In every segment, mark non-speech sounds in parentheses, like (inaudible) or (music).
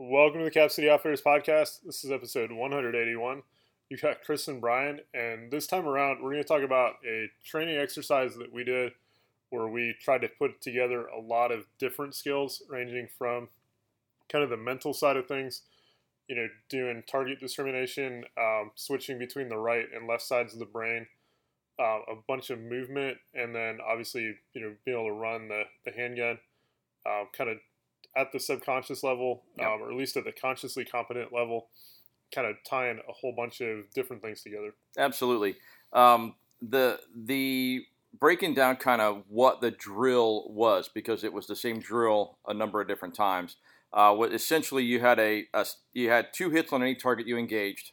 Welcome to the Cap City Outfitters podcast. This is episode 181. You've got Chris and Brian, and this time around, we're going to talk about a training exercise that we did where we tried to put together a lot of different skills, ranging from kind of the mental side of things, you know, doing target discrimination, um, switching between the right and left sides of the brain, uh, a bunch of movement, and then obviously, you know, being able to run the, the handgun, uh, kind of at the subconscious level, Yep. um, or at least at the consciously competent level, kind of tying a whole bunch of different things together. Absolutely. Um, the the breaking down kind of what the drill was because it was the same drill a number of different times. Uh, what essentially you had a, a you had two hits on any target you engaged.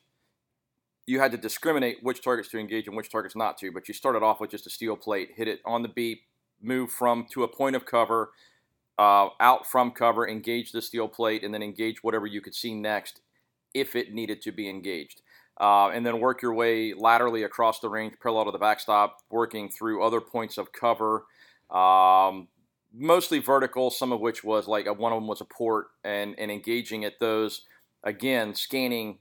You had to discriminate which targets to engage and which targets not to. But you started off with just a steel plate, hit it on the beep, move from to a point of cover, uh, out from cover, engage the steel plate, and then engage whatever you could see next if it needed to be engaged uh, and then work your way laterally across the range, parallel to the backstop, working through other points of cover, um, mostly vertical. Some of which was like a, one of them was a port, and and engaging at those again, scanning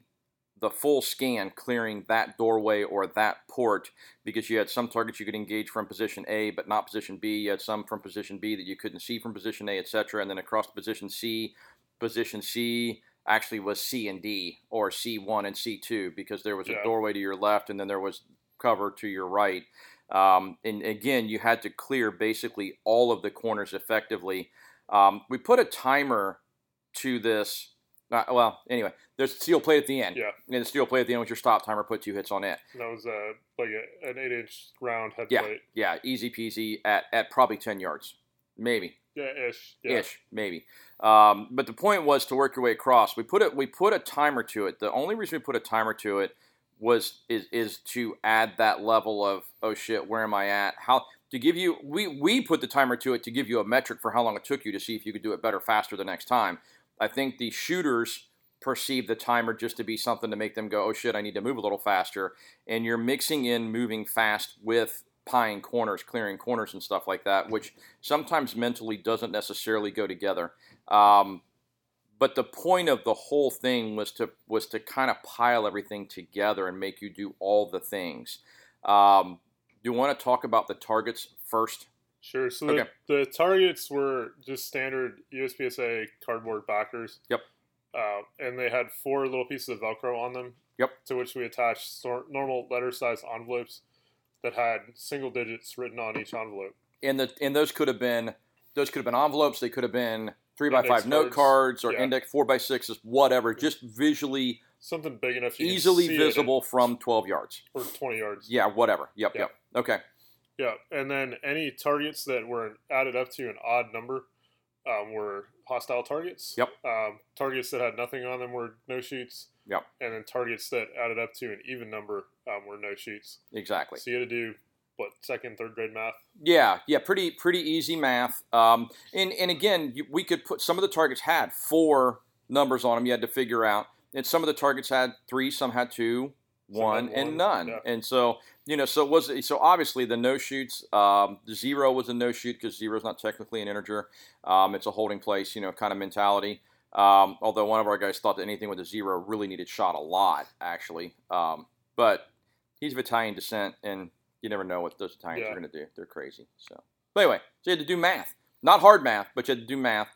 the full scan, clearing that doorway or that port, because you had some targets you could engage from position A, but not position B. You had some from position B that you couldn't see from position A, etc. And then across to position C, position C actually was C and D or C1 and C2 because there was Yeah. a doorway to your left and then there was cover to your right. Um, and again, you had to clear basically all of the corners effectively. Um, we put a timer to this. Uh, well, anyway, there's steel plate at the end. Yeah. And the steel plate at the end was your stop timer. Put two hits on it. That was uh, like a, an eight inch round head Yeah. plate. Yeah, easy peasy at, at probably 10 yards, maybe. Yeah, ish. Yeah. ish, maybe. Um, but the point was to work your way across. We put it. We put a timer to it. The only reason we put a timer to it was is is to add that level of oh shit, where am I at? How to give you? We we put the timer to it to give you a metric for how long it took you to see if you could do it better, faster the next time. I think the shooters perceive the timer just to be something to make them go, oh shit, I need to move a little faster. And you're mixing in moving fast with pieing corners, clearing corners, and stuff like that, which sometimes mentally doesn't necessarily go together. Um, but the point of the whole thing was to was to kind of pile everything together and make you do all the things. Um, do you want to talk about the targets first? Sure. So Okay. the, the targets were just standard USPSA cardboard backers. Yep. Uh, and they had four little pieces of Velcro on them. Yep. To which we attached sor- normal letter size envelopes that had single digits written on each envelope. And the and those could have been those could have been envelopes. They could have been three by five note cards, cards or yeah. index four by sixes, whatever. Just visually Something big enough easily visible from twelve yards. or 20 yards. Yeah, whatever. Yep, Yeah. yep. Okay. Yeah, and then any targets that were added up to an odd number um, were hostile targets. Yep. Um, targets that had nothing on them were no shoots. Yep. And then targets that added up to an even number um, were no shoots. Exactly. So you had to do what second, third grade math. Yeah, yeah, pretty pretty easy math. Um, and and again, you, we could put some of the targets had four numbers on them. You had to figure out, and some of the targets had three, some had two, One, and none. yeah. And so you know, so it was so obviously the no shoots. Um, zero was a no shoot because zero is not technically an integer. Um, it's a holding place, you know, kind of mentality. Um, although one of our guys thought that anything with a zero really needed shot a lot, actually. Um, but he's of Italian descent, and you never know what those Italians Yeah. are going to do. They're crazy. So, but anyway, so you had to do math, not hard math, but you had to do math.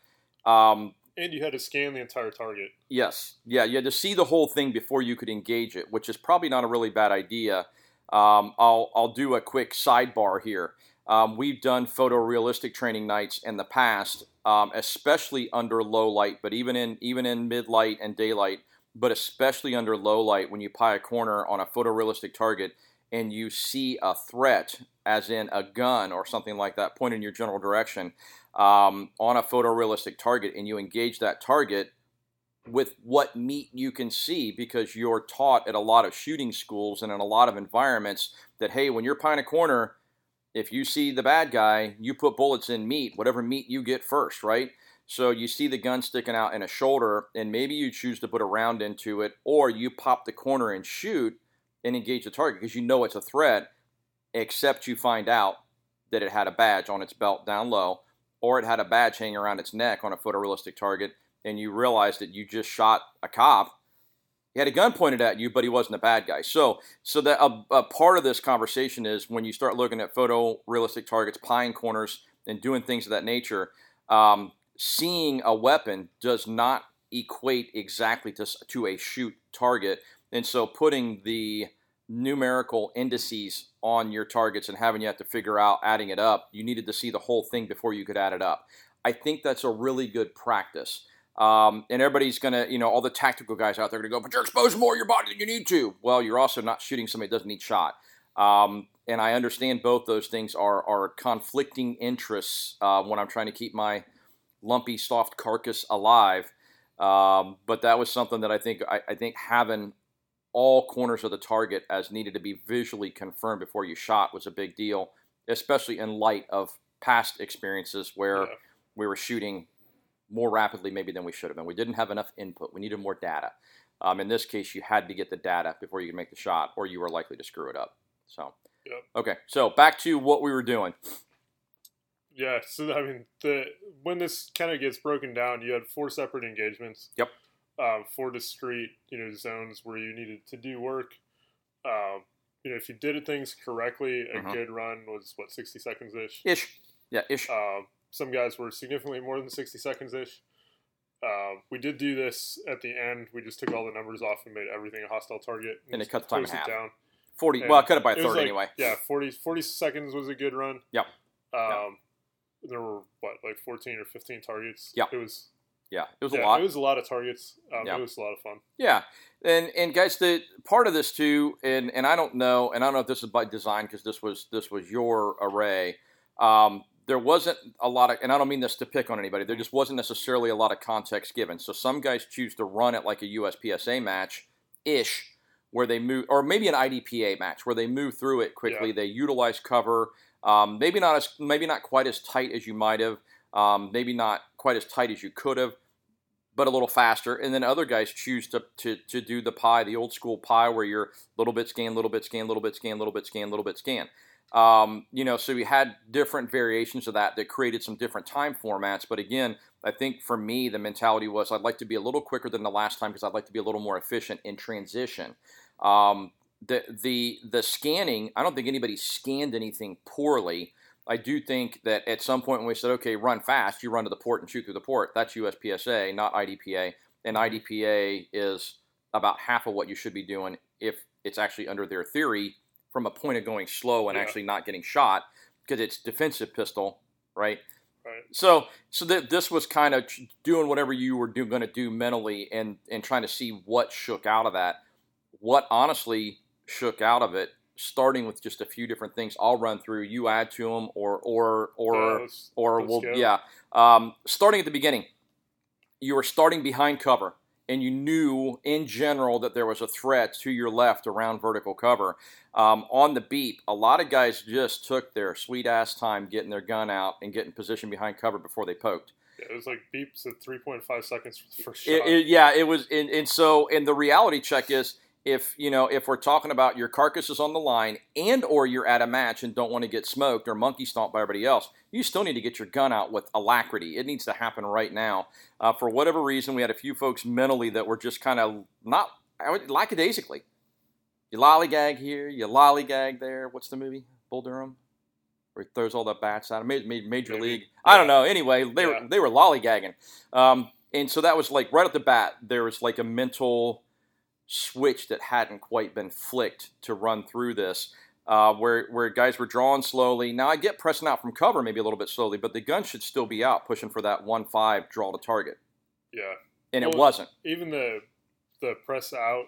And you had to scan the entire target. Yes, yeah, you had to see the whole thing before you could engage it, which is probably not a really bad idea. Um, I'll I'll do a quick sidebar here. Um, we've done photorealistic training nights in the past, um, especially under low light, but even in even in mid light and daylight, but especially under low light when you pie a corner on a photorealistic target and you see a threat, as in a gun or something like that, pointed in your general direction um, on a photorealistic target, and you engage that target with what meat you can see because you're taught at a lot of shooting schools and in a lot of environments that hey when you're pine a corner if you see the bad guy you put bullets in meat whatever meat you get first right? So you see the gun sticking out in a shoulder and maybe you choose to put a round into it or you pop the corner and shoot and engage the target because you know it's a threat except you find out that it had a badge on its belt down low or it had a badge hanging around its neck on a photorealistic target and you realize that you just shot a cop. He had a gun pointed at you, but he wasn't a bad guy. So, so that a, a part of this conversation is when you start looking at photo realistic targets, pine corners, and doing things of that nature. Um, seeing a weapon does not equate exactly to, to a shoot target. And so putting the numerical indices on your targets and having you have to figure out adding it up, you needed to see the whole thing before you could add it up. I think that's a really good practice. Um, and everybody's going to, you know, all the tactical guys out there are going to go, but you're exposing more of your body than you need to. Well, you're also not shooting somebody that doesn't need shot. Um, and I understand both those things are, are conflicting interests uh, when I'm trying to keep my lumpy, soft carcass alive. Um, but that was something that I think I, I, think having all corners of the target as needed to be visually confirmed before you shot was a big deal, especially in light of past experiences where yeah. we were shooting more rapidly maybe than we should have been. We didn't have enough input. We needed more data. Um, in this case, you had to get the data before you could make the shot, or you were likely to screw it up. So, yep. okay. So back to what we were doing. Yeah, so I mean, the when this kind of gets broken down, you had four separate engagements. Yep. Um, four discrete, you know, zones where you needed to do work. Um, you know, if you did things correctly, a mm-hmm. good run was what sixty seconds ish. Ish. Yeah, ish. Um, some guys were significantly more than sixty seconds ish. Uh, we did do this at the end. We just took all the numbers off and made everything a hostile target, and, and it cut the time in half. Down. Forty. And well, I cut it by a third like, anyway. Yeah, 40, 40 seconds was a good run. Yep. Um, yep there were what like 14 or 15 targets. Yeah, it was. Yeah, it was yeah, a lot. It was a lot of targets. Um, yeah. It was a lot of fun. Yeah, and and guys, the part of this too, and and I don't know, and I don't know if this is by design because this was this was your array. Um, there wasn't a lot of, and I don't mean this to pick on anybody. There just wasn't necessarily a lot of context given. So some guys choose to run it like a USPSA match ish, where they move, or maybe an IDPA match where they move through it quickly. Yeah. They utilize cover. Um, maybe not as maybe not quite as tight as you might have. Um, maybe not quite as tight as you could have, but a little faster. And then other guys choose to, to, to do the pie, the old school pie, where you're little bit scan, little bit scan, little bit scan, little bit scan, little bit scan. Um, you know, so we had different variations of that that created some different time formats. But again, I think for me, the mentality was I'd like to be a little quicker than the last time because I'd like to be a little more efficient in transition. Um, the the the scanning, I don't think anybody scanned anything poorly. I do think that at some point when we said, okay, run fast, you run to the port and shoot through the port. That's USPSA, not IDPA. And IDPA is about half of what you should be doing if it's actually under their theory from a point of going slow and yeah. actually not getting shot because it's defensive pistol, right? Right. So, so that this was kind of doing whatever you were going to do mentally and and trying to see what shook out of that. What honestly shook out of it, starting with just a few different things. I'll run through. You add to them, or or or yeah, let's, or let's we'll go. yeah. Um, starting at the beginning, you were starting behind cover, and you knew in general that there was a threat to your left around vertical cover. Um, on the beep, a lot of guys just took their sweet ass time getting their gun out and getting position behind cover before they poked. Yeah, it was like beeps at 3.5 seconds for shot. It, it, yeah, it was, and, and so, and the reality check is if you know if we're talking about your carcass is on the line and or you're at a match and don't want to get smoked or monkey stomped by everybody else you still need to get your gun out with alacrity. It needs to happen right now. Uh, for whatever reason we had a few folks mentally that were just kind of not lackadaisically. You lollygag here you lollygag there. What's the movie? Bull Durham? Where he throws all the bats out of major Maybe. league. I don't know. Anyway they Yeah. were they were lollygagging. Um, and so that was like right at the bat there was like a mental switch that hadn't quite been flicked to run through this, uh, where where guys were drawing slowly. Now I get pressing out from cover maybe a little bit slowly, but the gun should still be out pushing for that one five draw to target, Yeah, and it wasn't. even the the press out.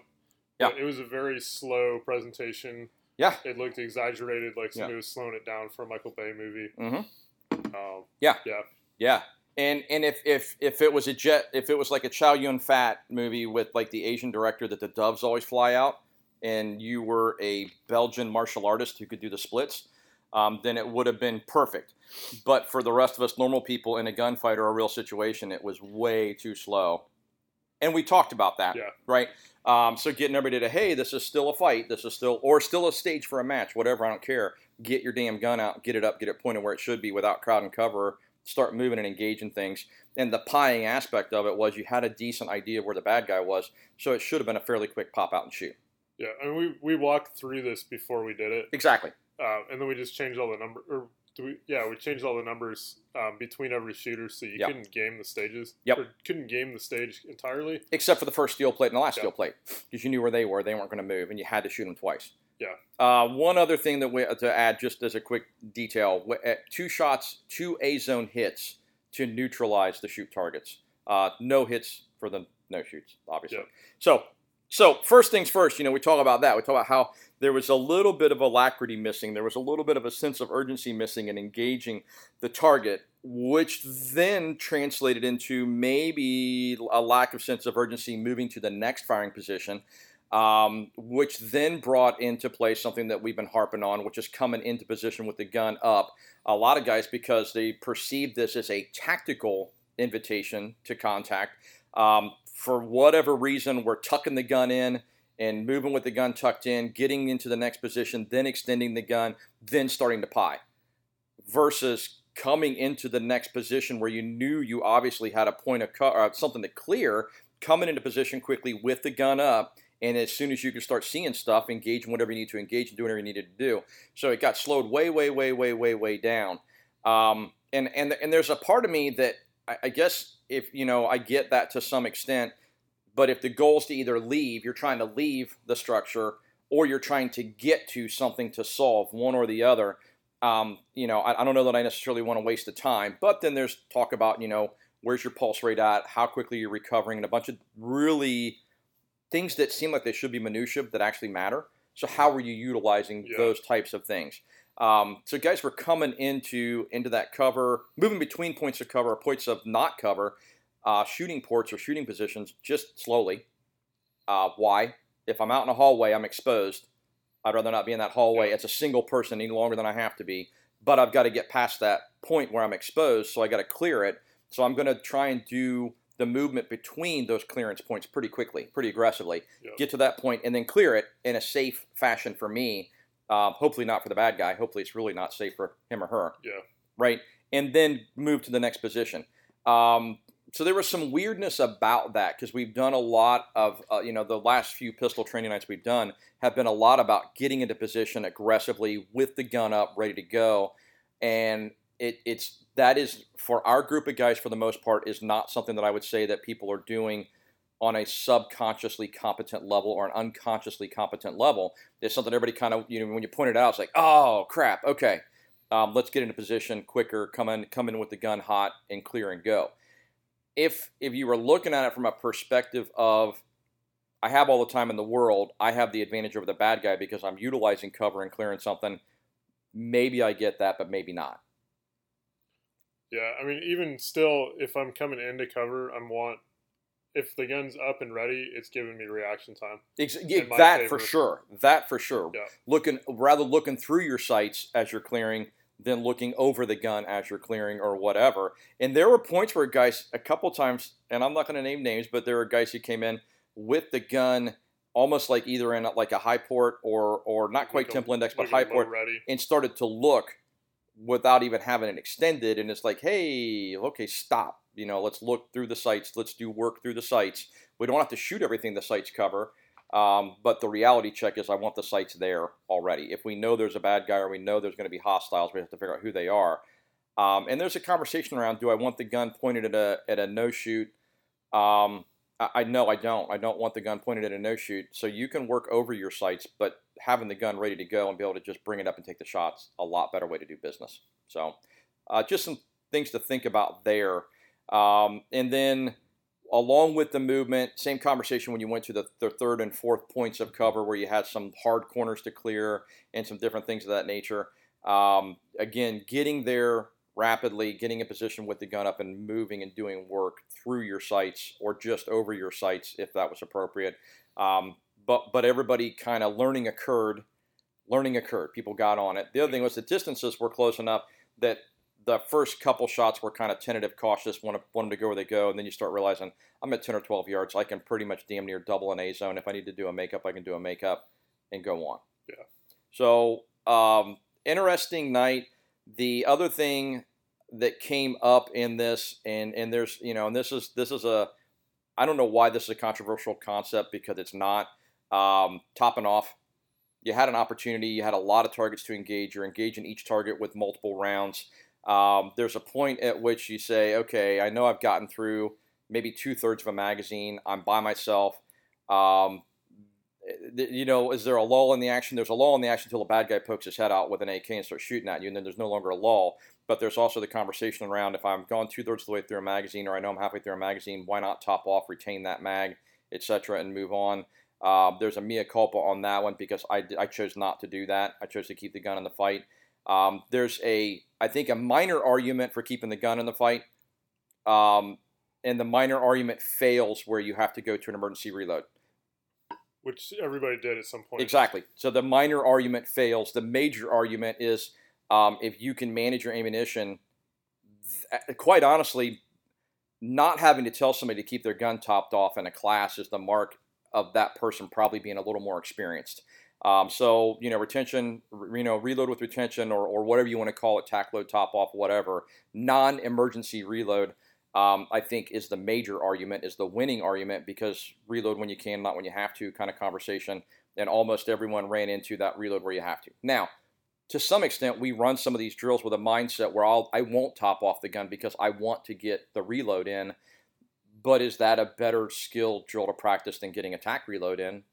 Yeah. it was a very slow presentation. Yeah. It looked exaggerated, like Yeah. somebody was slowing it down for a Michael Bay movie. Mm-hmm. Um, Yeah. yeah, Yeah. And and if, if if it was a jet if it was like a Chow Yun Fat movie with like the Asian director that the doves always fly out, and you were a Belgian martial artist who could do the splits, um, then it would have been perfect. But for the rest of us normal people in a gunfight or a real situation, it was way too slow. And we talked about that, Yeah. right? Um, so getting everybody to, hey, this is still a fight. This is still, or still a stage for a match, whatever. I don't care. Get your damn gun out, get it up, get it pointed where it should be without crowd and cover start moving and engaging things. And the pieing aspect of it was you had a decent idea of where the bad guy was, so it should have been a fairly quick pop out and shoot. Yeah, I mean, we we walked through this before we did it, Exactly. uh, and then we just changed all the number. Or do we? Yeah, we changed all the numbers um, between every shooter, so you Yep. couldn't game the stages. Yep. Or couldn't game the stage entirely. Except for the first steel plate and the last Yeah. steel plate, because you knew where they were. They weren't going to move, and you had to shoot them twice. Yeah. Uh, one other thing that we to add, just as a quick detail, two shots, two A zone hits to neutralize the shoot targets. Uh, no hits for the no shoots, obviously. Yeah. So, so first things first. You know, we talk about that. We talk about how there was a little bit of alacrity missing. There was a little bit of a sense of urgency missing in engaging the target, which then translated into maybe a lack of sense of urgency moving to the next firing position um, which then brought into play something that we've been harping on, which is coming into position with the gun up. A lot of guys, because they perceive this as a tactical invitation to contact, um, for whatever reason, we're tucking the gun in and moving with the gun tucked in, getting into the next position, then extending the gun, then starting to pie. Versus coming into the next position where you knew you obviously had a point of co- or something to clear, coming into position quickly with the gun up, and as soon as you can start seeing stuff, engage in whatever you need to engage and do whatever you needed to do. So it got slowed way, way, way, way, way, way down. Um, and and and there's a part of me that I, I guess if you know I get that to some extent, but if the goal is to either leave, you're trying to leave the structure, or you're trying to get to something to solve one or the other. Um, you know, I, I don't know that I necessarily want to waste the time, but then there's talk about you know where's your pulse rate at, how quickly you're recovering, and a bunch of really things that seem like they should be minutia that actually matter. So how are you utilizing Yeah. those types of things? Um, so guys were coming into into that cover, moving between points of cover, points of not cover, uh, shooting ports or shooting positions just slowly. Uh, why? If I'm out in a hallway, I'm exposed. I'd rather not be in that hallway. Yeah. It's a single person any longer than I have to be. But I've got to get past that point where I'm exposed, so I got to clear it. So I'm going to try and do the movement between those clearance points pretty quickly, pretty aggressively. Yeah. Get to that point and then clear it in a safe fashion for me. Um, hopefully not for the bad guy. Hopefully it's really not safe for him or her. Yeah. Right. And then move to the next position. Um, so there was some weirdness about that because we've done a lot of, uh, you know, the last few pistol training nights we've done have been a lot about getting into position aggressively with the gun up, ready to go, and it, it's that is for our group of guys for the most part is not something that I would say that people are doing on a subconsciously competent level or an unconsciously competent level. It's something everybody kind of you know when you point it out, it's like, oh crap, okay, um, let's get into position quicker, come in, come in with the gun hot and clear and go. If if you were looking at it from a perspective of I have all the time in the world, I have the advantage over the bad guy because I'm utilizing cover and clearing something. Maybe I get that, but maybe not. Yeah, I mean, even still, if I'm coming into cover, I'm want if the gun's up and ready, it's giving me reaction time. Ex- my that favor. for sure. That for sure. Yeah. Looking rather looking through your sights as you're clearing than looking over the gun as you're clearing or whatever. And there were points where guys a couple times, and I'm not going to name names, but there were guys who came in with the gun almost like either in like a high port or or not quite temple index, but high port, ready. and started to look without even having it extended. And it's like, hey, okay, stop. You know, let's look through the sights. Let's do work through the sights. We don't have to shoot everything the sights cover. Um, but the reality check is I want the sights there already. If we know there's a bad guy or we know there's going to be hostiles, we have to figure out who they are. Um, and there's a conversation around: Do I want the gun pointed at a at a no shoot? Um, I, know I don't. I don't want the gun pointed at a no shoot. So you can work over your sights, but having the gun ready to go and be able to just bring it up and take the shots a lot better way to do business. So uh, just some things to think about there. Um, and then along with the movement, same conversation when you went to the, the third and fourth points of cover where you had some hard corners to clear and some different things of that nature. Um, again, getting there rapidly, getting in position with the gun up and moving and doing work through your sights or just over your sights if that was appropriate. Um, but but everybody kind of learning occurred. Learning occurred. People got on it. The other thing was the distances were close enough that the first couple shots were kind of tentative, cautious, want, to, want them to go where they go, and then you start realizing I'm at 10 or 12 yards. I can pretty much damn near double an A zone. If I need to do a makeup, I can do a makeup and go on. Yeah. So um, interesting night. The other thing that came up in this, and and there's you know, and this is this is a I don't know why this is a controversial concept because it's not um, topping off. You had an opportunity. You had a lot of targets to engage. You're engaging each target with multiple rounds. Um, there's a point at which you say, okay, I know I've gotten through maybe two thirds of a magazine. I'm by myself. Um, you know, is there a lull in the action? There's a lull in the action until a bad guy pokes his head out with an AK and starts shooting at you, and then there's no longer a lull. But there's also the conversation around if I'm gone two thirds of the way through a magazine, or I know I'm halfway through a magazine, why not top off, retain that mag, etc., and move on. Uh, there's a mea culpa on that one because I, I chose not to do that. I chose to keep the gun in the fight. Um, there's a, I think, a minor argument for keeping the gun in the fight. Um, and the minor argument fails where you have to go to an emergency reload which everybody did at some point. Exactly. So the minor argument fails. The major argument is um, if you can manage your ammunition. Th- quite honestly, not having to tell somebody to keep their gun topped off in a class is the mark of that person probably being a little more experienced. Um, so you know, retention, you know, reload with retention, or, or whatever you want to call it, tack load, top off, whatever. Non-emergency reload um, I think is the major argument, is the winning argument because reload when you can, not when you have to kind of conversation. And almost everyone ran into that reload where you have to. Now, to some extent, we run some of these drills with a mindset where I'll, I won't top off the gun because I want to get the reload in. But is that a better skill drill to practice than getting attack reload in?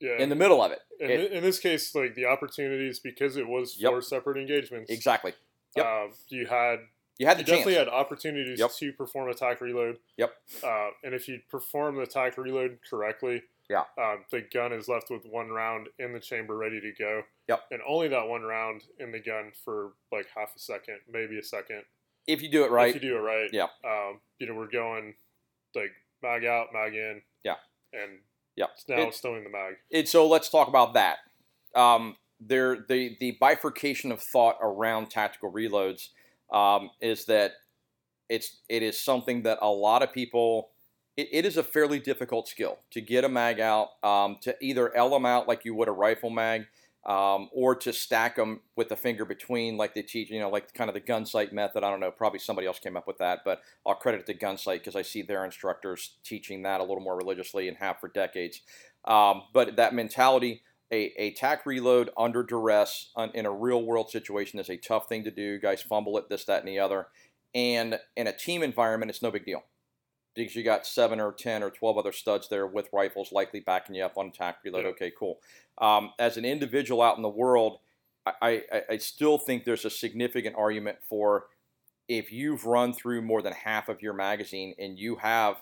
Yeah. In the middle of it. In, it, in this case, like the opportunities, because it was Yep. four separate engagements. exactly. Yep. Uh, you had You had the you definitely had opportunities Yep. to perform attack reload. Yep. Uh, and if you perform the attack reload correctly, Yeah. um, the gun is left with one round in the chamber ready to go. Yep. And only that one round in the gun for like half a second, maybe a second. if you do it right. If you do it right. Yeah. Um, you know, we're going like mag out, mag in. Yeah. And Yeah. now It- the mag. And so let's talk about that. Um, there, the the bifurcation of thought around tactical reloads um, is that it's it is something that a lot of people. It, it is a fairly difficult skill to get a mag out, um, to either L them out like you would a rifle mag, um, or to stack them with the finger between, like they teach, you know, like kind of the Gunsite method. I don't know, probably somebody else came up with that, but I'll credit it to Gunsite because I see their instructors teaching that a little more religiously and have for decades. Um, but that mentality, a, a tack reload under duress on, in a real world situation is a tough thing to do. Guys fumble it, this, that, and the other. And in a team environment, it's no big deal because you got seven or 10 or 12 other studs there with rifles likely backing you up on tack reload. Yeah. Okay, cool. Um, as an individual out in the world, I, I, I still think there's a significant argument for if you've run through more than half of your magazine and you have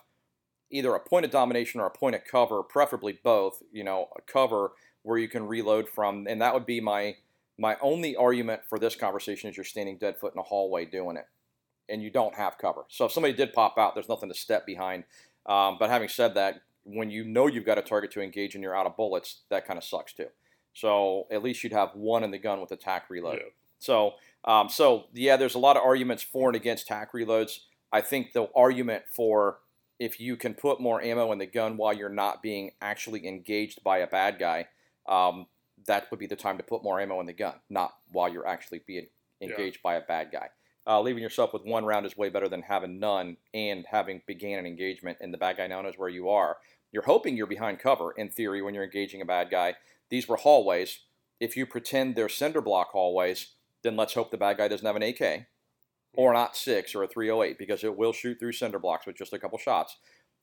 either a point of domination or a point of cover, preferably both, you know, a cover where you can reload from, and that would be my my only argument for this conversation is you're standing dead foot in a hallway doing it, and you don't have cover. So if somebody did pop out, there's nothing to step behind. Um, but having said that, when you know you've got a target to engage and you're out of bullets, that kind of sucks too. So at least you'd have one in the gun with attack reload. Yeah. So, um, so yeah, there's a lot of arguments for and against tack reloads. I think the argument for if you can put more ammo in the gun while you're not being actually engaged by a bad guy, um, that would be the time to put more ammo in the gun, not while you're actually being Yeah. engaged by a bad guy. Uh, leaving yourself with one round is way better than having none and having began an engagement and the bad guy now knows where you are. You're hoping you're behind cover in theory when you're engaging a bad guy. These were hallways. If you pretend they're cinder block hallways, then let's hope the bad guy doesn't have an AK or not six or a 308 because it will shoot through cinder blocks with just a couple shots.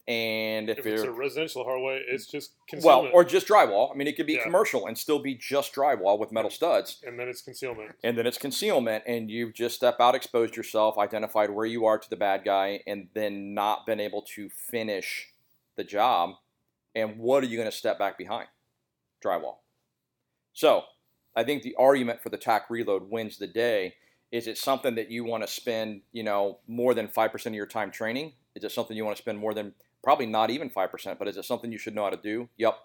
And if, If it's a residential hallway, it's just well, or just drywall. I mean, it could be Yeah. commercial and still be just drywall with metal studs. and then it's concealment. And then it's concealment, and you've just step out, exposed yourself, identified where you are to the bad guy, and then not been able to finish the job. And what are you going to step back behind? Drywall. So, I think the argument for the tack reload wins the day. Is it something that you want to spend, you know, more than five percent of your time training? Is it something you want to spend more than probably not even five percent? But is it something you should know how to do? Yep,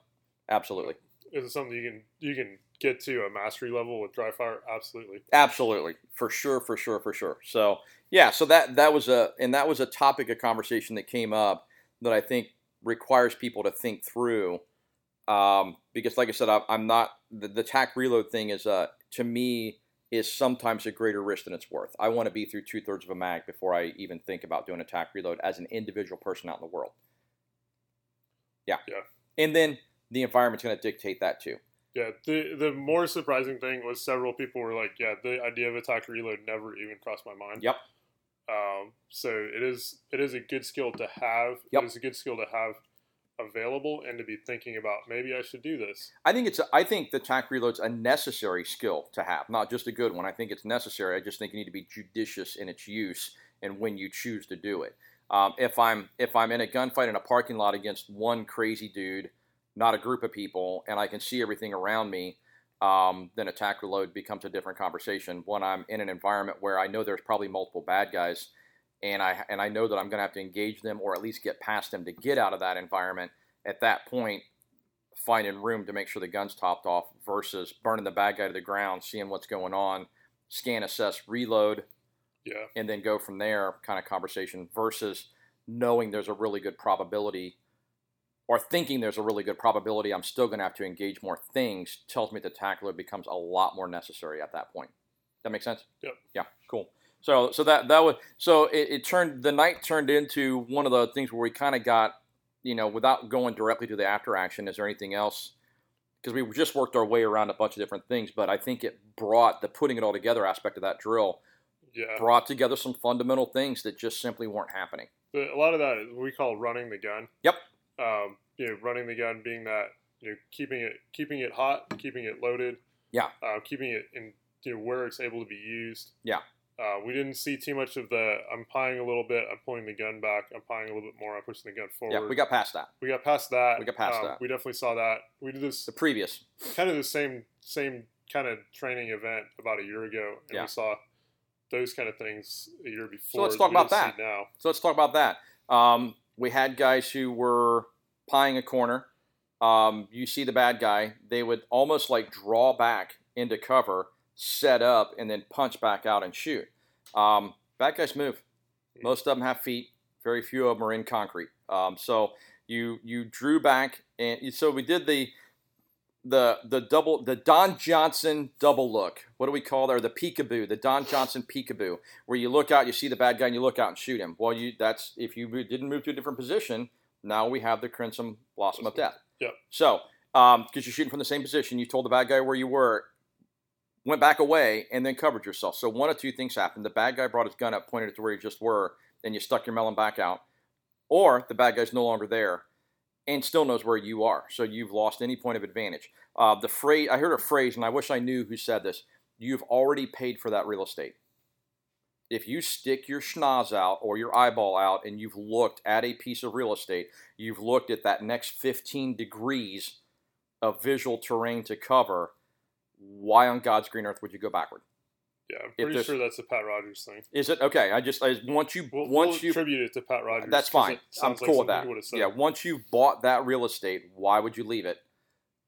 absolutely. Is it something you can you can get to a mastery level with dry fire? Absolutely. Absolutely, for sure, for sure, for sure. So yeah, so that that was a and that was a topic of conversation that came up that I think requires people to think through. Um, because, like I said, I, I'm not the, the tack reload thing is uh, to me is sometimes a greater risk than it's worth. I want to be through two thirds of a mag before I even think about doing a tack reload as an individual person out in the world. Yeah. Yeah. And then the environment's going to dictate that too. Yeah, the the more surprising thing was several people were like, "Yeah, the idea of attack reload never even crossed my mind." Yep. Um, so it is it is a good skill to have. Yep. It is a good skill to have available and to be thinking about maybe I should do this. I think it's. A, I think the attack reload's a necessary skill to have, not just a good one. I think it's necessary. I just think you need to be judicious in its use and when you choose to do it. Um, if I'm if I'm in a gunfight in a parking lot against one crazy dude, not a group of people, and I can see everything around me, um, then attack reload becomes a different conversation. When I'm in an environment where I know there's probably multiple bad guys, and I and I know that I'm going to have to engage them or at least get past them to get out of that environment. At that point, finding room to make sure the gun's topped off versus burning the bad guy to the ground, seeing what's going on, scan, assess, reload, Yeah. and then go from there kind of conversation versus knowing there's a really good probability or thinking there's a really good probability I'm still going to have to engage more things tells me the tackler becomes a lot more necessary at that point. That makes sense? Yep. Yeah, cool. So so that that was so it, it turned the night turned into one of the things where we kind of got you know without going directly to the after action. Is there anything else? Because we just worked our way around a bunch of different things, but I think it brought the putting it all together aspect of that drill Yeah. brought together some fundamental things that just simply weren't happening. A lot of that is what we call running the gun. Yep. Um, you know, running the gun being that you know keeping it keeping it hot, keeping it loaded. Yeah. Uh, keeping it in you know where it's able to be used. Yeah. Uh, we didn't see too much of the I'm pieing a little bit, I'm pulling the gun back, I'm pieing a little bit more, I'm pushing the gun forward. Yeah, we got past that. we got past that. we got past Um, that. We definitely saw that. We did this The previous. kind of the same same kind of training event about a year ago, and Yeah. we saw those kind of things a year before. So let's talk about that. now. So let's talk about that. Um, we had guys who were pieing a corner. Um, you see the bad guy, they would almost like draw back into cover, set up, and then punch back out and shoot. Um, bad guys move. Most of them have feet. Very few of them are in concrete. Um, so you you drew back, and so we did the the the double the Don Johnson double look. What do we call there? The peekaboo, the Don Johnson peekaboo, where you look out, you see the bad guy, and you look out and shoot him. Well, you that's if you didn't move to a different position. Now we have the crimson blossom of death. Yep. So um, because you're shooting from the same position, you told the bad guy where you were, went back away, and then covered yourself. So one of two things happened: the bad guy brought his gun up, pointed it to where you just were, and you stuck your melon back out, or the bad guy's no longer there and still knows where you are. So you've lost any point of advantage. Uh, the phrase I heard a phrase, and I wish I knew who said this. You've already paid for that real estate. If you stick your schnoz out or your eyeball out and you've looked at a piece of real estate, you've looked at that next 15 degrees of visual terrain to cover. Why on God's green earth would you go backward? Yeah, I'm pretty sure that's a Pat Rogers thing. Is it okay? I just I, once you We'll, once we'll you attribute it to Pat Rogers. That's fine. I'm sounds like cool with that. he would've said. Yeah, once you've bought that real estate, why would you leave it?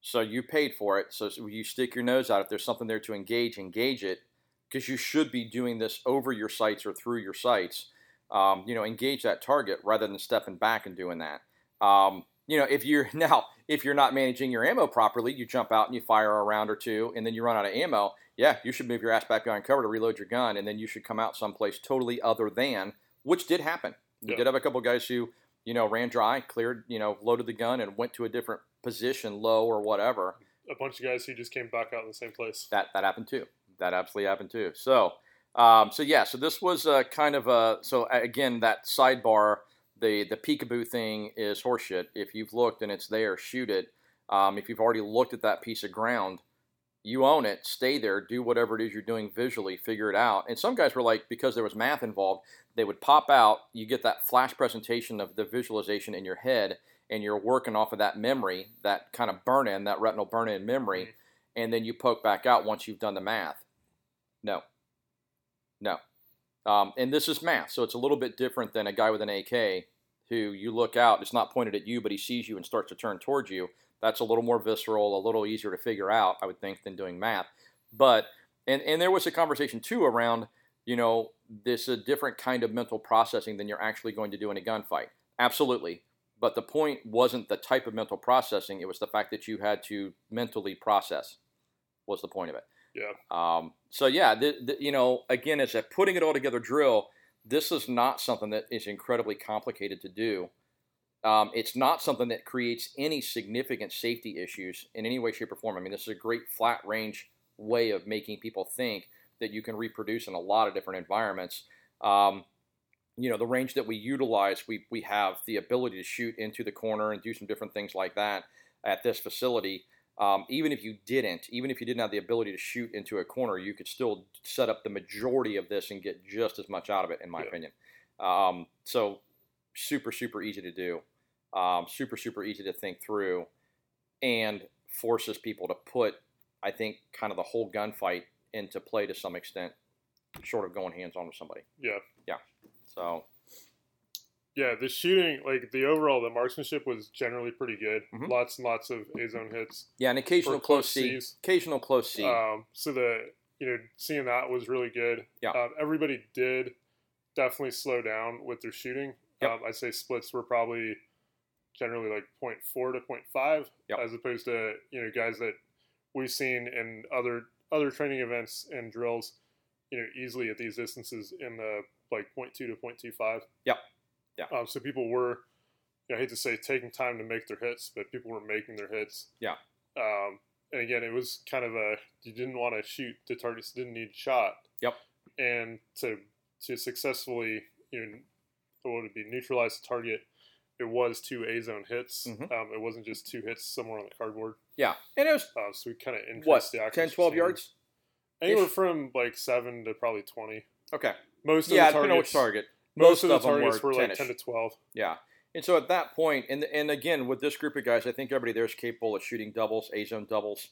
So you paid for it. So you stick your nose out. If there's something there to engage, engage it, because you should be doing this over your sights or through your sights. Um, you know, engage that target rather than stepping back and doing that. Um, you know, if you're (laughs) now if you're not managing your ammo properly, you jump out and you fire a round or two, and then you run out of ammo. Yeah, you should move your ass back behind cover to reload your gun, and then you should come out someplace totally other than, which did happen. We Yeah. did have a couple guys who, you know, ran dry, cleared, you know, loaded the gun, and went to a different position, low or whatever. a bunch of guys who just came back out in the same place. That that happened too. That absolutely happened too. So, um, so yeah, so this was uh, kind of a so again that sidebar, the the peekaboo thing is horseshit. If you've looked and it's there, shoot it. Um, if you've already looked at that piece of ground, you own it. Stay there. Do whatever it is you're doing visually. Figure it out. And some guys were like, because there was math involved, they would pop out. You get that flash presentation of the visualization in your head, and you're working off of that memory, that kind of burn in, that retinal burn in memory, Mhm. and then you poke back out once you've done the math. No. No. Um, and this is math, so it's a little bit different than a guy with an AK who you look out, it's not pointed at you, but he sees you and starts to turn towards you. That's a little more visceral, a little easier to figure out, I would think, than doing math. But and and there was a conversation too around, you know, this a different kind of mental processing than you're actually going to do in a gunfight. Absolutely. But the point wasn't the type of mental processing, it was the fact that you had to mentally process was the point of it. Yeah. Um, so yeah, the, the, you know, again, as a putting it all together drill, this is not something that is incredibly complicated to do. Um, it's not something that creates any significant safety issues in any way, shape, or form. I mean, this is a great flat range way of making people think that you can reproduce in a lot of different environments. Um, you know, the range that we utilize, we, we have the ability to shoot into the corner and do some different things like that at this facility. Um, even if you didn't, even if you didn't have the ability to shoot into a corner, you could still set up the majority of this and get just as much out of it, in my Yeah. opinion. Um, so super, super easy to do, um, super, super easy to think through, and forces people to put, I think, kind of the whole gunfight into play to some extent, short of going hands on with somebody. Yeah. Yeah. So Yeah, the shooting, like the overall, the marksmanship was generally pretty good. Mhm. Lots and lots of A zone hits. yeah, an occasional close C, Cs. occasional close C. Um, so the you know seeing that was really good. Yeah. Um, everybody did definitely slow down with their shooting. Yep. Um, I'd say splits were probably generally like 0.4 to 0.5, Yep. as opposed to you know guys that we've seen in other other training events and drills. You know, easily at these distances in the like 0.2 to 0.25. Yep. Yeah. Um, so people were, you know, I hate to say taking time to make their hits, but people were making their hits. Yeah. Um, and again, it was kind of a you didn't want to shoot the targets didn't need shot. Yep. And to to successfully you know what would be neutralize the target, it was two A zone hits. Mhm. Um, it wasn't just two hits somewhere on the cardboard. yeah, and it was Uh, so we kind of increased what the 10, accuracy 12 standard. yards. anywhere from like seven to probably twenty. Okay. Most of Yeah, the depending on which targets, target. Most of the of them targets were were like 10-ish. to twelve. Yeah. And so at that point, and and again with this group of guys, I think everybody there is capable of shooting doubles, A zone doubles,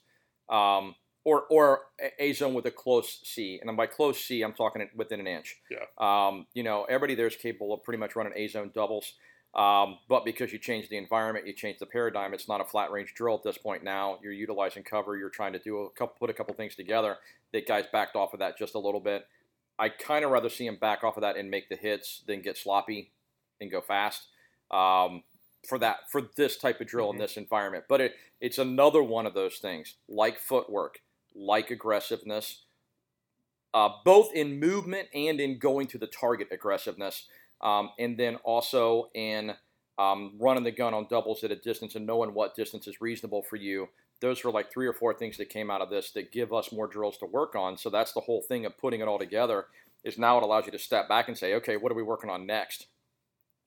um, or or A zone with a close C. And by close C, I'm talking within an inch. Yeah. Um, you know, everybody there is capable of pretty much running A zone doubles. Um, but because you change the environment, you change the paradigm. It's not a flat range drill at this point. Now you're utilizing cover. You're trying to do a couple, put a couple things together. That guys backed off of that just a little bit. I kind of rather see him back off of that and make the hits than get sloppy and go fast um, for that for this type of drill in Mhm. this environment. But it, it's another one of those things, like footwork, like aggressiveness, uh, both in movement and in going to the target aggressiveness, um, and then also in um, running the gun on doubles at a distance and knowing what distance is reasonable for you. Those were like three or four things that came out of this that give us more drills to work on. So that's the whole thing of putting it all together. Is now it allows you to step back and say, okay, what are we working on next?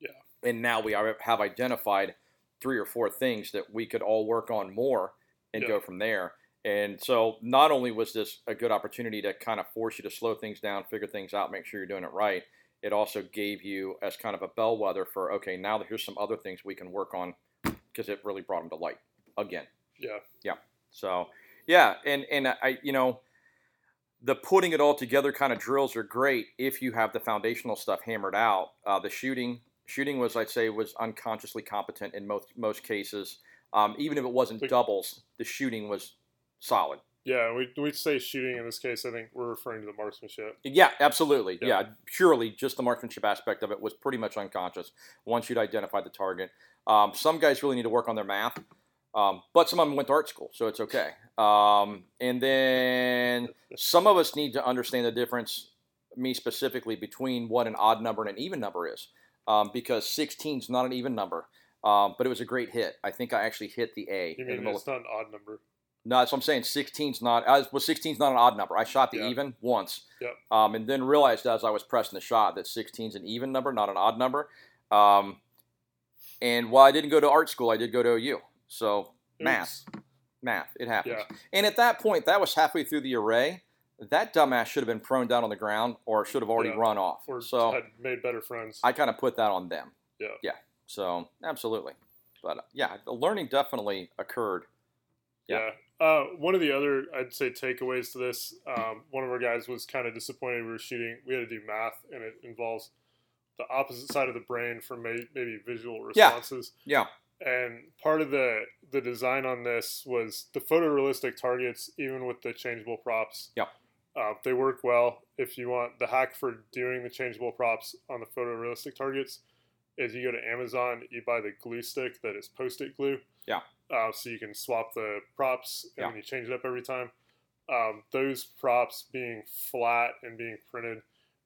Yeah. And now we are, have identified three or four things that we could all work on more and Yeah. go from there. And so not only was this a good opportunity to kind of force you to slow things down, figure things out, make sure you're doing it right, it also gave you as kind of a bellwether for okay, now here's some other things we can work on because it really brought them to light again. Yeah. Yeah. So yeah, and and I you know the putting it all together kind of drills are great if you have the foundational stuff hammered out. Uh, the shooting shooting was I'd say was unconsciously competent in most most cases. Um, even if it wasn't Like- doubles, the shooting was solid. Yeah, we we say shooting in this case. I think we're referring to the marksmanship. Yeah, absolutely. Yeah. Yeah. purely just the marksmanship aspect of it was pretty much unconscious once you'd identified the target. Um, some guys really need to work on their math, um, but some of them went to art school, so it's okay. Um, and then some of us need to understand the difference, me specifically, between what an odd number and an even number is, um, because 16 is not an even number. Um, but it was a great hit. I think I actually hit the A. You mean it's not an odd number? no, that's what I'm saying. 16's not. I was, well, 16's not an odd number. I shot the Yeah. even once, Yep. um, and then realized as I was pressing the shot that 16's an even number, not an odd number. Um, and while I didn't go to art school, I did go to OU. So math, math, it happens. Yeah. And at that point, that was halfway through the array. That dumbass should have been prone down on the ground or should have already Yeah. run off. Or so had made better friends. I kind of put that on them. Yeah. Yeah. So absolutely. But uh, yeah, the learning definitely occurred. yeah. Uh, one of the other, I'd say, takeaways to this, um, one of our guys was kind of disappointed we were shooting. We had to do math, and it involves the opposite side of the brain for may, maybe visual Yeah. responses. Yeah. And part of the the design on this was the photorealistic targets, even with the changeable props. Yep. Uh, they work well. If you want the hack for doing the changeable props on the photorealistic targets, is you go to Amazon, you buy the glue stick that is post-it glue. Yeah. Uh, so you can swap the props and Yeah. you change it up every time. um, those props being flat and being printed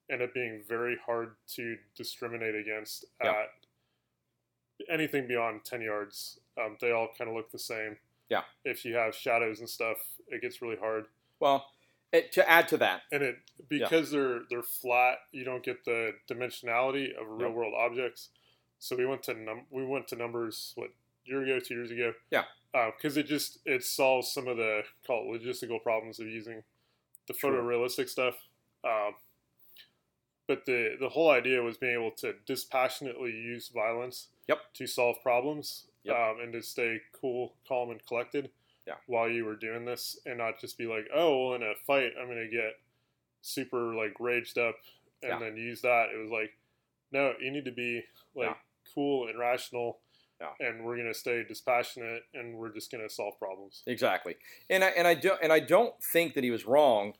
end up being very hard to discriminate against Yeah. at anything beyond 10 yards. Um, they all kind of look the same. Yeah. If you have shadows and stuff, it gets really hard. Well, it, to add to that, And it because they're they're flat, you don't get the dimensionality of real Yep. world objects. So we went to num- we went to numbers what year ago, two years ago. Yeah. Because it just it solves some of the call logistical problems of using the True. photorealistic stuff. Um, but the the whole idea was being able to dispassionately use violence Yep. to solve problems Yep. um, and to stay cool, calm, and collected Yeah. while you were doing this, and not just be like, oh, well, in a fight, I'm gonna get super like raged up and Yeah. then use that. It was like, no, you need to be like Yeah. cool and rational, Yeah. and we're gonna stay dispassionate, and we're just gonna solve problems. Exactly, and I and I don't and I don't think that he was wrong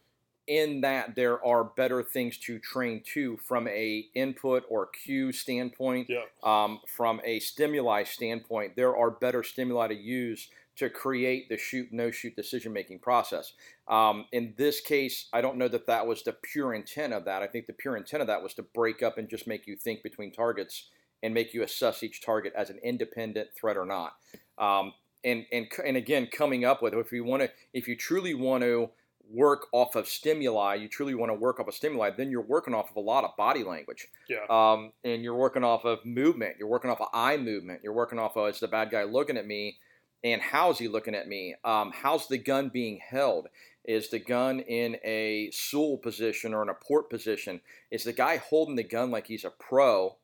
in that there are better things to train to from a input or cue standpoint. Yeah, Um, from a stimuli standpoint, there are better stimuli to use to create the shoot no shoot decision making process. Um, in this case, I don't know that that was the pure intent of that. I think the pure intent of that was to break up and just make you think between targets and make you assess each target as an independent threat or not. Um, and and and again, coming up with if you want to, if you truly want to work off of stimuli, you truly want to work off of stimuli, then you're working off of a lot of body language. yeah, Um, and you're working off of movement. You're working off of eye movement. You're working off of is the bad guy looking at me, and how's he looking at me? Um, how's the gun being held? Is the gun in a SUL position or in a port position? Is the guy holding the gun like he's a pro,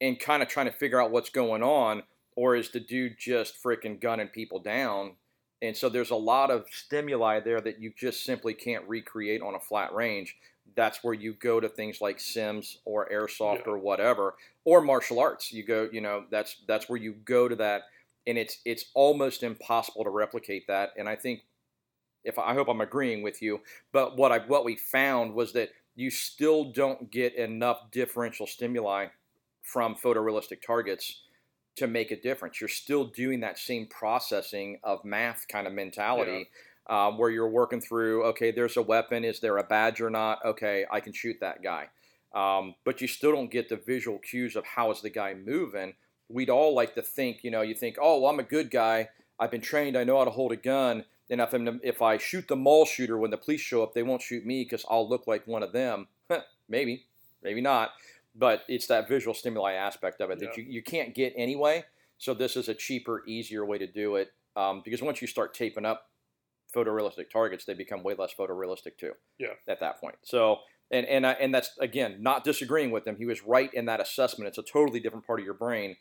and kind of trying to figure out what's going on, or is the dude just freaking gunning people down? And so there's a lot of stimuli there that you just simply can't recreate on a flat range. That's where you go to things like sims or airsoft Yeah. or whatever or martial arts. You go you know that's that's where you go to that and it's it's almost impossible to replicate that. And i think if i hope i'm agreeing with you but what i what we found was that you still don't get enough differential stimuli from photorealistic targets to make a difference you're still doing that same processing of math kind of mentality um, where you're working through, okay, there's a weapon. Is there a badge or not? Okay, I can shoot that guy. Um, but you still don't get the visual cues of how is the guy moving. We'd all like to think, you know, you think, oh, well, I'm a good guy. I've been trained. I know how to hold a gun. And if, I'm, if I shoot the mall shooter when the police show up, they won't shoot me because I'll look like one of them. (laughs) maybe, maybe not. But it's that visual stimuli aspect of it that you, you can't get anyway. So this is a cheaper, easier way to do it. Um, because once you start taping up photorealistic targets, they become way less photorealistic too. Yeah. At that point, so and and I, and that's again not disagreeing with him. He was right in that assessment. It's a totally different part of your brain,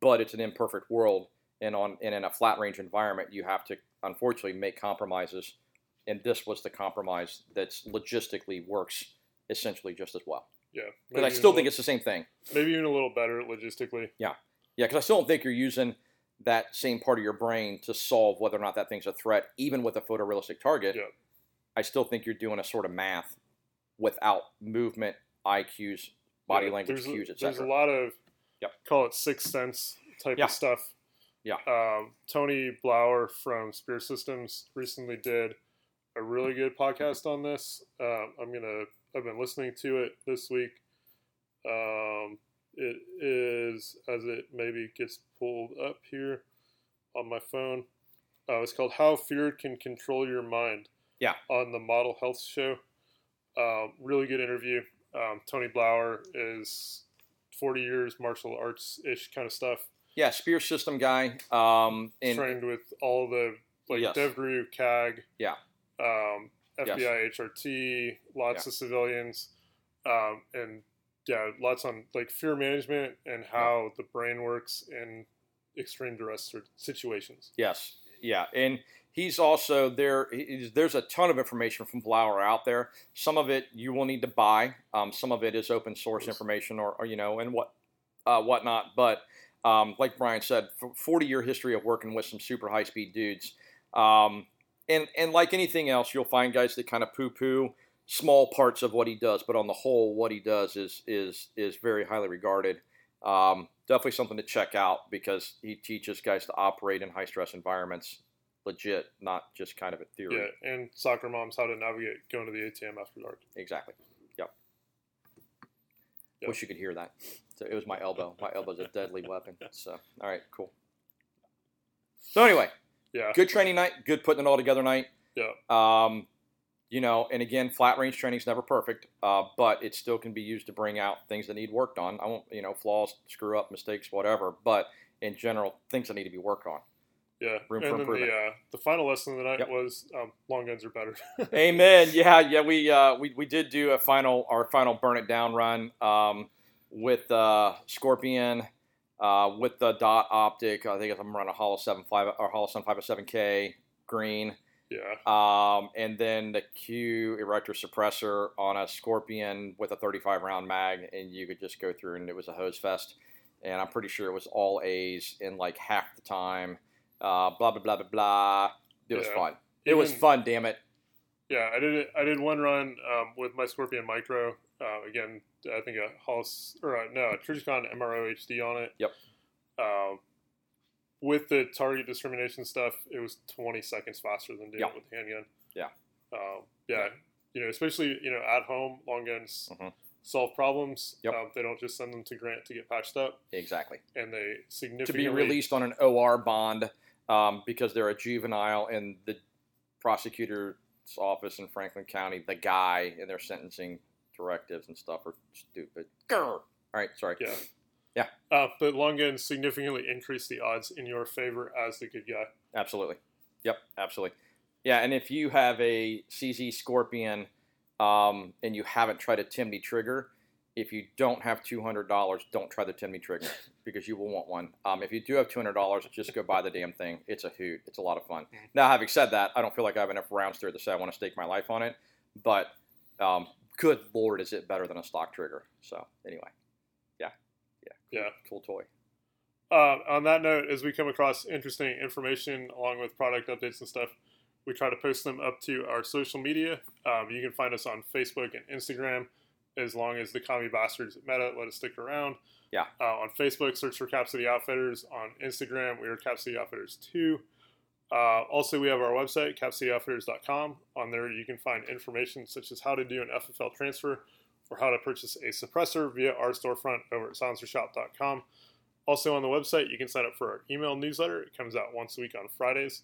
but it's an imperfect world, and on and in a flat range environment, you have to unfortunately make compromises. And this was the compromise that's logistically works essentially just as well. Yeah. But I still think a it's the same thing. maybe even a little better logistically. Yeah, yeah, because I still don't think you're using that same part of your brain to solve whether or not that thing's a threat, even with a photorealistic target. Yeah. I still think you're doing a sort of math without movement, IQs, body Yeah, language there's a- There's a lot of Yep. call it sixth sense type Yeah. of stuff. Yeah. Um, Tony Blauer from Spear Systems recently did a really good podcast on this. Um, I'm gonna. I've been listening to it this week. Um, it is as it maybe gets pulled up here on my phone. Uh, it's called "How Fear Can Control Your Mind." Yeah. On the Model Health Show. Um, really good interview. Um, Tony Blauer is 40 years martial arts ish kind of stuff. Yeah, spear system guy. Um, and Trained with all the like Yes. DevGru, CAG, Yeah. um, Yes. FBI, HRT, lots Yeah. of civilians, um, and yeah, lots on like fear management and how the brain works in extreme duress situations. Yes, yeah, and he's also there. he's- There's a ton of information from Blauer out there. Some of it you will need to buy. Um, some of it is open source information, or, or you know, and what uh, whatnot. But um, like Brian said, 40 year history of working with some super high speed dudes. Um, and and like anything else, you'll find guys that kind of poo poo small parts of what he does, but on the whole, what he does is is is very highly regarded. Um, definitely something to check out because he teaches guys to operate in high stress environments legit, not just kind of a theory. Yeah, and soccer moms how to navigate going to the ATM after dark. Exactly. Yep. Yep. Wish you could hear that. So it was my elbow. My elbow's a deadly weapon. So all right, cool. So anyway, Yeah, good training night, good putting it all together night. yeah, Um, you know, and again, flat range training is never perfect, uh, but it still can be used to bring out things that need worked on. I won't, you know, flaws, screw up, mistakes, whatever. But in general, things that need to be worked on. yeah. Room and for improvement. the uh, the final lesson of the night Yep. was um, long guns are better. (laughs) Amen. Yeah, yeah. We uh, we we did do a final our final burn it down run um, with uh, Scorpion. Uh, with the dot optic, I think I'm running a Hollow seven five or Holosun five seven K green. yeah, Um, and then the Q erector suppressor on a Scorpion with a 35 round mag, and you could just go through, and it was a hose fest. And I'm pretty sure it was all A's in like half the time. Uh, blah blah blah blah blah. It was fun. It was fun. Damn it. Yeah. I did it. I did one run um, with my Scorpion Micro. Uh, again, I think a Hollis or uh, no, a Trijicon MRO HD on it. Yep. Um, with the target discrimination stuff, it was 20 seconds faster than doing Yeah. it with the handgun. Yeah. Um, yeah. You know, especially you know at home, long guns Mhm. solve problems. Yep. Um, they don't just send them to Grant to get patched up, Exactly. and they significantly To be released on an OR bond um, because they're a juvenile, and the prosecutor's office in Franklin County, the guy in their sentencing directives and stuff are stupid. Grr. All right, sorry. Yeah. Yeah. Uh, but long guns significantly increase the odds in your favor as the good guy. Absolutely. Yep, absolutely. Yeah, and if you have a CZ Scorpion um, and you haven't tried a Timney trigger, if you don't have two hundred dollars, don't try the Timney trigger (laughs) because you will want one. Um, if you do have two hundred dollars, just go buy the damn thing. It's a hoot. It's a lot of fun. Now, having said that, I don't feel like I have enough rounds there to say I want to stake my life on it. But um, good lord, is it better than a stock trigger? So anyway, yeah, yeah, cool, Yeah. cool toy. Uh, on that note, as we come across interesting information along with product updates and stuff, we try to post them up to our social media. Um, you can find us on Facebook and Instagram. As long as the commie bastards at Meta let us stick around. Yeah. Uh, on Facebook, search for Cap City Outfitters. On Instagram, we are Cap City Outfitters 2. Uh, also, we have our website, capcityoutfitters.com. On there, you can find information such as how to do an FFL transfer or how to purchase a suppressor via our storefront over at silencershop.com. Also, on the website, you can sign up for our email newsletter. It comes out once a week on Fridays.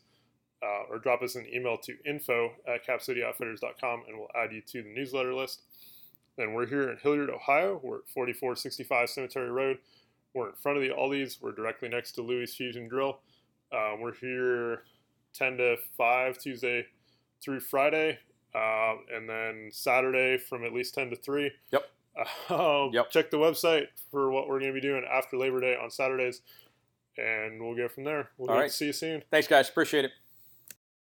Uh, or drop us an email to info at capcityoutfitters.com and we'll add you to the newsletter list. Then we're here in Hilliard, Ohio. We're at 4465 Cemetery Road. We're in front of the Aldi's. We're directly next to Louis Fusion Grill. Uh, we're here 10 to 5 Tuesday through Friday, uh, and then Saturday from at least 10 to 3. Yep. (laughs) Um, Yep. Check the website for what we're going to be doing after Labor Day on Saturdays, and we'll go from there. We'll All right. to see you soon. Thanks, guys. Appreciate it.